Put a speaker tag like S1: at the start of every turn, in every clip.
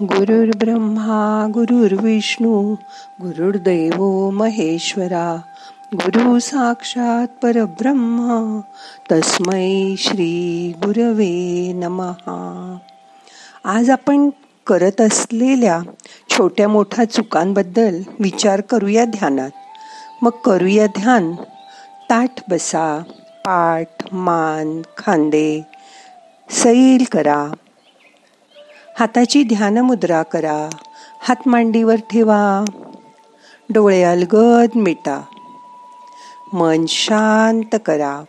S1: गुरुर्ब्रह्मा गुरुर्विष्णू गुरुर्दैव महेश्वरा गुरु साक्षात परब्रह्म तस्मै श्री गुरवे नमहा आज आपण करत असलेल्या छोट्या मोठ्या चुकांबद्दल विचार करूया ध्यानात. मग करूया ध्यान. ताठ बसा पाठ मान खांदे सैल करा. हाताची ध्यानमुद्रा करा. हात मांडीवर ठेवा. डोळे अलगद मिटा. मन शांत करा.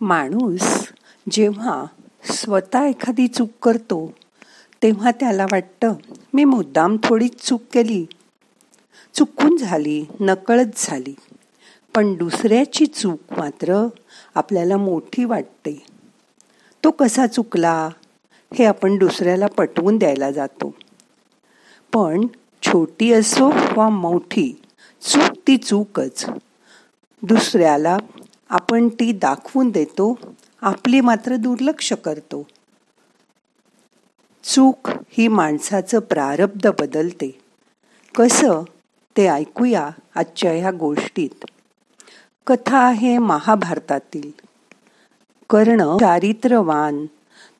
S1: माणूस जेव्हा स्वतः एखादी चूक करतो तेव्हा त्याला वाटतं मी मुद्दाम थोडी चूक केली. चुकून झाली नकळत झाली. पण दुसऱ्याची चूक मात्र आपल्याला मोठी वाटते. तो कसा चुकला हे आपण दुसऱ्याला पटवून द्यायला जातो. पण छोटी असो वा मोठी चूक ती चूकच. दुसऱ्याला आपण ती दाखवून देतो आपली मात्र दुर्लक्ष करतो. चूक ही माणसाचं प्रारब्ध बदलते. कसं? ते ऐकूया आजच्या ह्या गोष्टीत. कथा आहे महाभारतातील. कर्ण चारित्रवान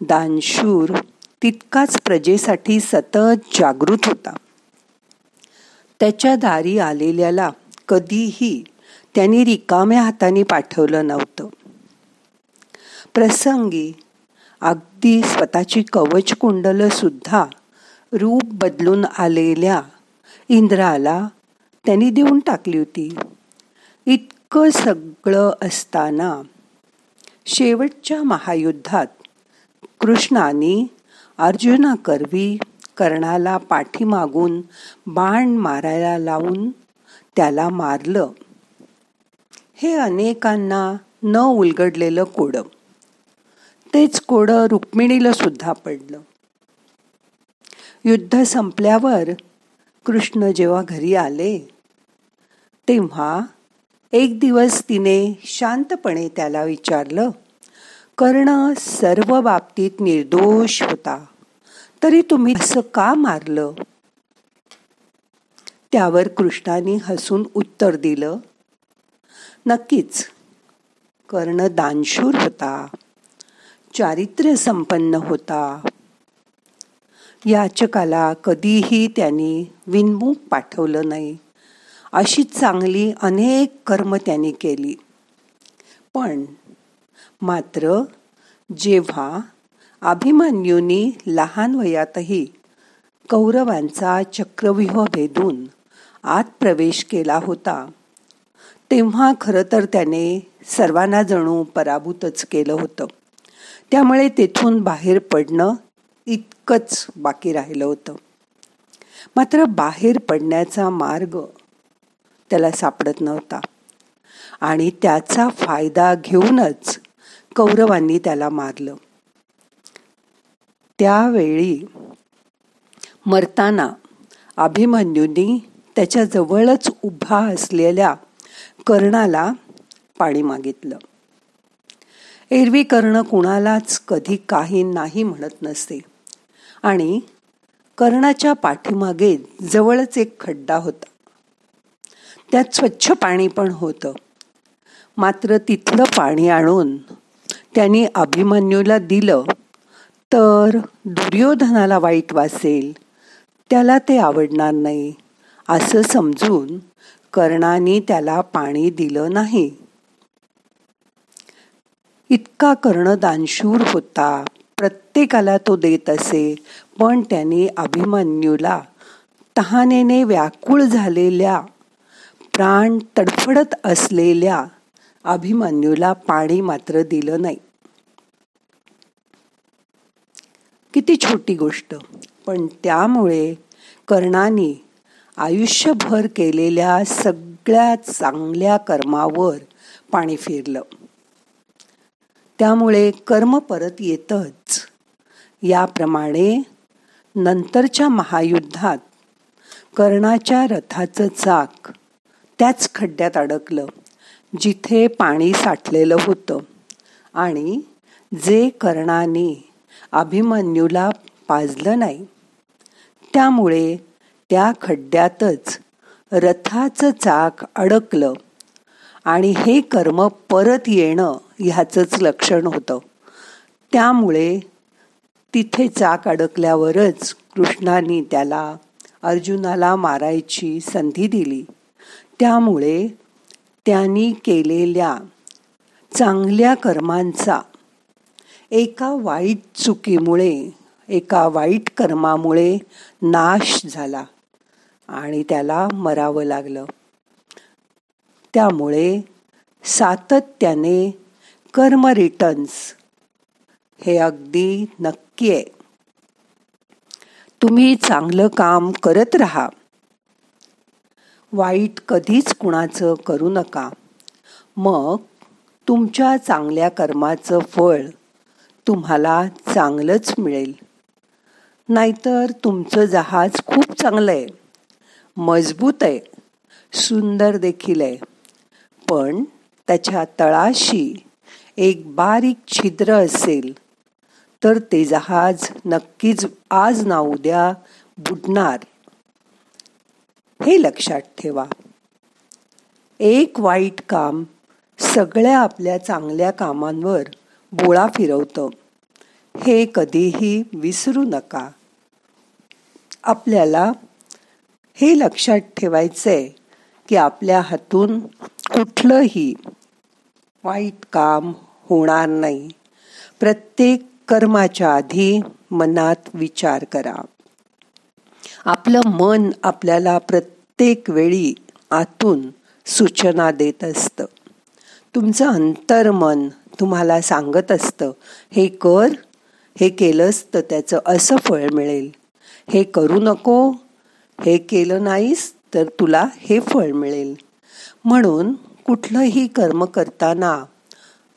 S1: दानशूर तितकाच प्रजेसाठी सतत जागृत होता. त्याच्या दारी आलेल्याला कधीही त्यांनी रिकाम्या हाताने पाठवलं नव्हतं. प्रसंगी अगदी स्वतःची कवच कुंडलं सुद्धा रूप बदलून आलेल्या इंद्राला त्यांनी देऊन टाकली होती. इतकं सगळं असताना शेवटच्या महायुद्धात कृष्णाने अर्जुनाकरवी कर्णाला पाठीमागून बाण मारायला लावून त्याला मारलं. हे अनेकांना न उलगडलेलं कोडं. तेच कोडं रुक्मिणीला सुद्धा पडलं. युद्ध संपल्यावर कृष्ण जेव्हा घरी आले तेव्हा एक दिवस तिने शांतपणे त्याला विचारलं कर्ण सर्व बाबतीत निर्दोष होता तरी तुम्ही असं का मारलं? त्यावर कृष्णाने हसून उत्तर दिलं नक्कीच. कर्ण दानशूर होता. चारित्र्य संपन्न होता. याचकाला कधीही त्यांनी विनमुख पाठवलं नाही. अशी चांगली अनेक कर्म त्यांनी केली. पण मात्र जेव्हा अभिमन्यूनी लहान वयातही कौरवांचा चक्रव्यूह भेदून आत प्रवेश केला होता तेव्हा खरं तर त्याने सर्वांना जणू पराभूतच केलं होतं. त्यामुळे तेथून बाहेर पडणं इतकंच बाकी राहिलं होतं. मात्र बाहेर पडण्याचा मार्ग त्याला सापडत नव्हता. आणि त्याचा फायदा घेऊनच कौरवांनी त्याला मारलं. त्यावेळी मरताना अभिमन्यूंनी त्याच्या जवळच उभा असलेल्या कर्णाला पाणी मागितलं. एरवी कर्ण कुणालाच कधी काही नाही म्हणत नसते आणि कर्णाच्या पाठीमागे जवळच एक खड्डा होता. त्यात स्वच्छ पाणी पण होतं. मात्र तिथलं पाणी आणून त्यांनी अभिमन्यूला दिलं तर दुर्योधनाला वाईट वासेल त्याला ते आवडणार नाही असं समजून कर्णाने त्याला पाणी दिलं नाही. इतका कर्ण दानशूर होता. प्रत्येकाला तो देत असे पण त्यांनी अभिमन्यूला तहानेने व्याकुळ झालेल्या प्राण तडफडत असलेल्या अभिमन्यूला पाणी मात्र दिलं नाही. किती छोटी गोष्ट पण त्यामुळे कर्णाने आयुष्यभर केलेल्या सगळ्या चांगल्या कर्मावर पाणी फिरलं. त्यामुळे कर्म परत येतच. याप्रमाणे नंतरच्या महायुद्धात कर्णाच्या रथाचं चाक त्याच खड्ड्यात अडकलं जिथे पाणी साठलेलं होतं. आणि जे कर्णाने अभिमन्यूला पाजलं नाही त्यामुळे त्या खड्ड्यातच रथाचं चाक अडकलं आणि हे कर्म परत येणं ह्याचंच लक्षण होतं. त्यामुळे तिथे चाक अडकल्यावरच कृष्णाने त्याला अर्जुनाला मारायची संधी दिली. त्यामुळे त्यांनी केलेल्या चांगल्या कर्मांचा एका वाईट चुकीमुळे एका वाईट कर्मामुळे नाश झाला. आणि त्याला मरावं लागलं. त्यामुळे सातत्याने कर्म रिटर्न्स हे अगदी नक्की आहे. तुम्ही चांगलं काम करत राहा. वाईट कधीच कुणाचं करू नका. मग तुमच्या चांगल्या कर्माचं फळ तुम्हाला चांगलंच मिळेल. नाहीतर तुमचं जहाज खूप चांगलं आहे. मजबूत आहे. सुंदर देखील आहे. पण त्याच्या तळाशी एक बारीक छिद्र असेल. तर ते जहाज नक्कीच आज ना उद्या बुडणार. हे लक्षात ठेवा. एक वाईट काम सगळ्या आपल्या चांगल्या कामांवर बोळा फिरवतं. हे कधीही विसरू नका. आपल्याला हे लक्षात ठेवायचंय की आपल्या हातून कुठलंही वाईट काम होणार नाही. प्रत्येक कर्माच्या आधी मनात विचार करा. आपलं मन आपल्याला प्रत्येक वेळी आतून सूचना देत असतं. तुमचं अंतर्मन तुम्हाला सांगत असतं हे कर हे केलंस तर त्याचं असं फळ मिळेल. हे करू नको हे केलं नाहीस तर तुला हे फळ मिळेल. म्हणून कुठलंही कर्म करताना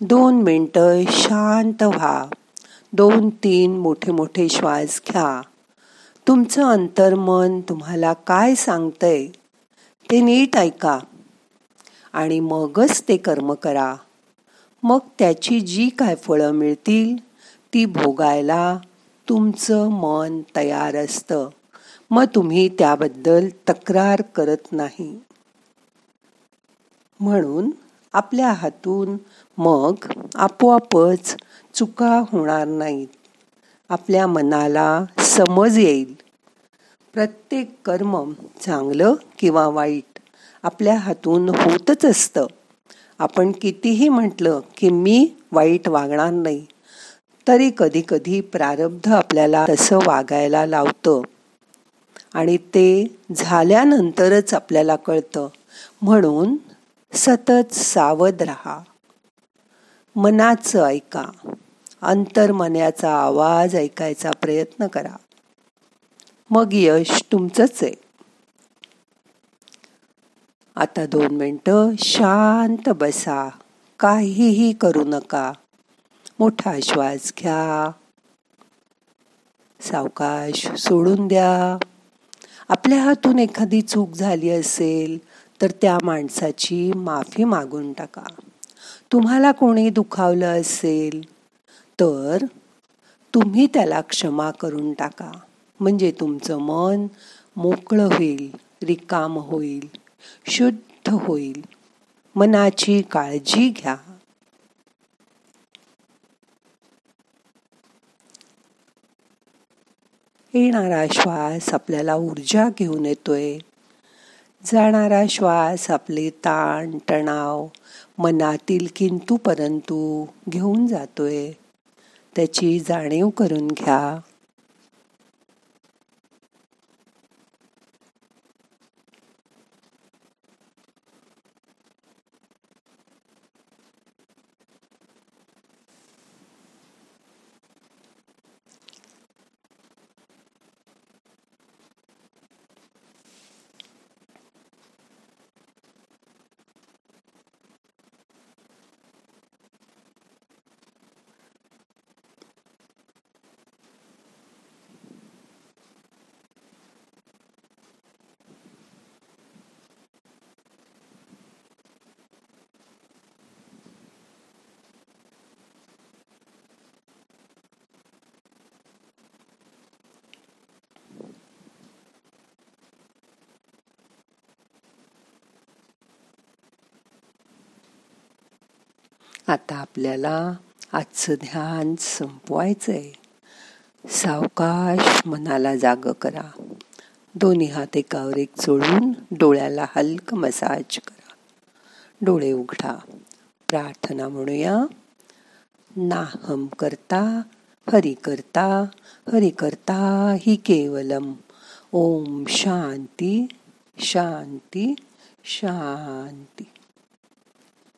S1: दोन मिनटं शांत व्हा. दोन तीन मोठे मोठे श्वास घ्या. तुमचं अंतर्मन तुम्हाला काय सांगतंय ते नीट ऐका आणि मगच ते कर्म करा. मग त्याची जी काय फळं मिळतील ती भोगायला तुमचं मन तयार असतं. मग तुम्ही त्याबद्दल तक्रार करत नाही. म्हणून आपल्या हातून मग आपोआपच चुका होणार नाहीत. आपल्या मनाला समज येईल. प्रत्येक कर्म चांगलं किंवा वाईट आपल्या हातून होतच असतं. आपण कितीही म्हटलं की मी वाईट वागणार नाही तरी कधी कधी प्रारब्ध आपल्याला तसं वागायला लावतं. आणि ते झाल्यानंतरच आपल्याला कळतं. म्हणून सतत सावध राहा. मनाचं ऐका. अंतर्मन्याचा आवाज ऐकायचा प्रयत्न करा. मग यश तुमचंच आहे. आता दोन मिनटं शांत बसा. काहीही करू नका. मोठा श्वास घ्या. सावकाश सोडून द्या. आपल्या हातून एखादी चूक झाली असेल तर त्या माणसाची माफी मागून टाका. तुम्हाला कोणी दुखावलं असेल तर तुम्ही त्याला क्षमा करून टाका. म्हणजे तुमचं मन मोकळं होईल रिकाम होईल शुद्ध होईल. मनाची काळजी घ्या. येणारा श्वास आपल्याला ऊर्जा घेऊन येतोय. जाणारा श्वास आपले ताण तणाव मनातील किंतू परंतु घेऊन जातोय. त्याची जाणीव करून घ्या. आता आपल्याला आजचं ध्यान संपवायचं आहे सावकाश मनाला जाग करा. दोन्ही हात एकावर एक चोळून डोळ्याला हलक मसाज करा. डोळे उघडा. प्रार्थना म्हणूया. नाहम करता हरि करता हरि करता हि केवलम. ओम शांती शांती शांती.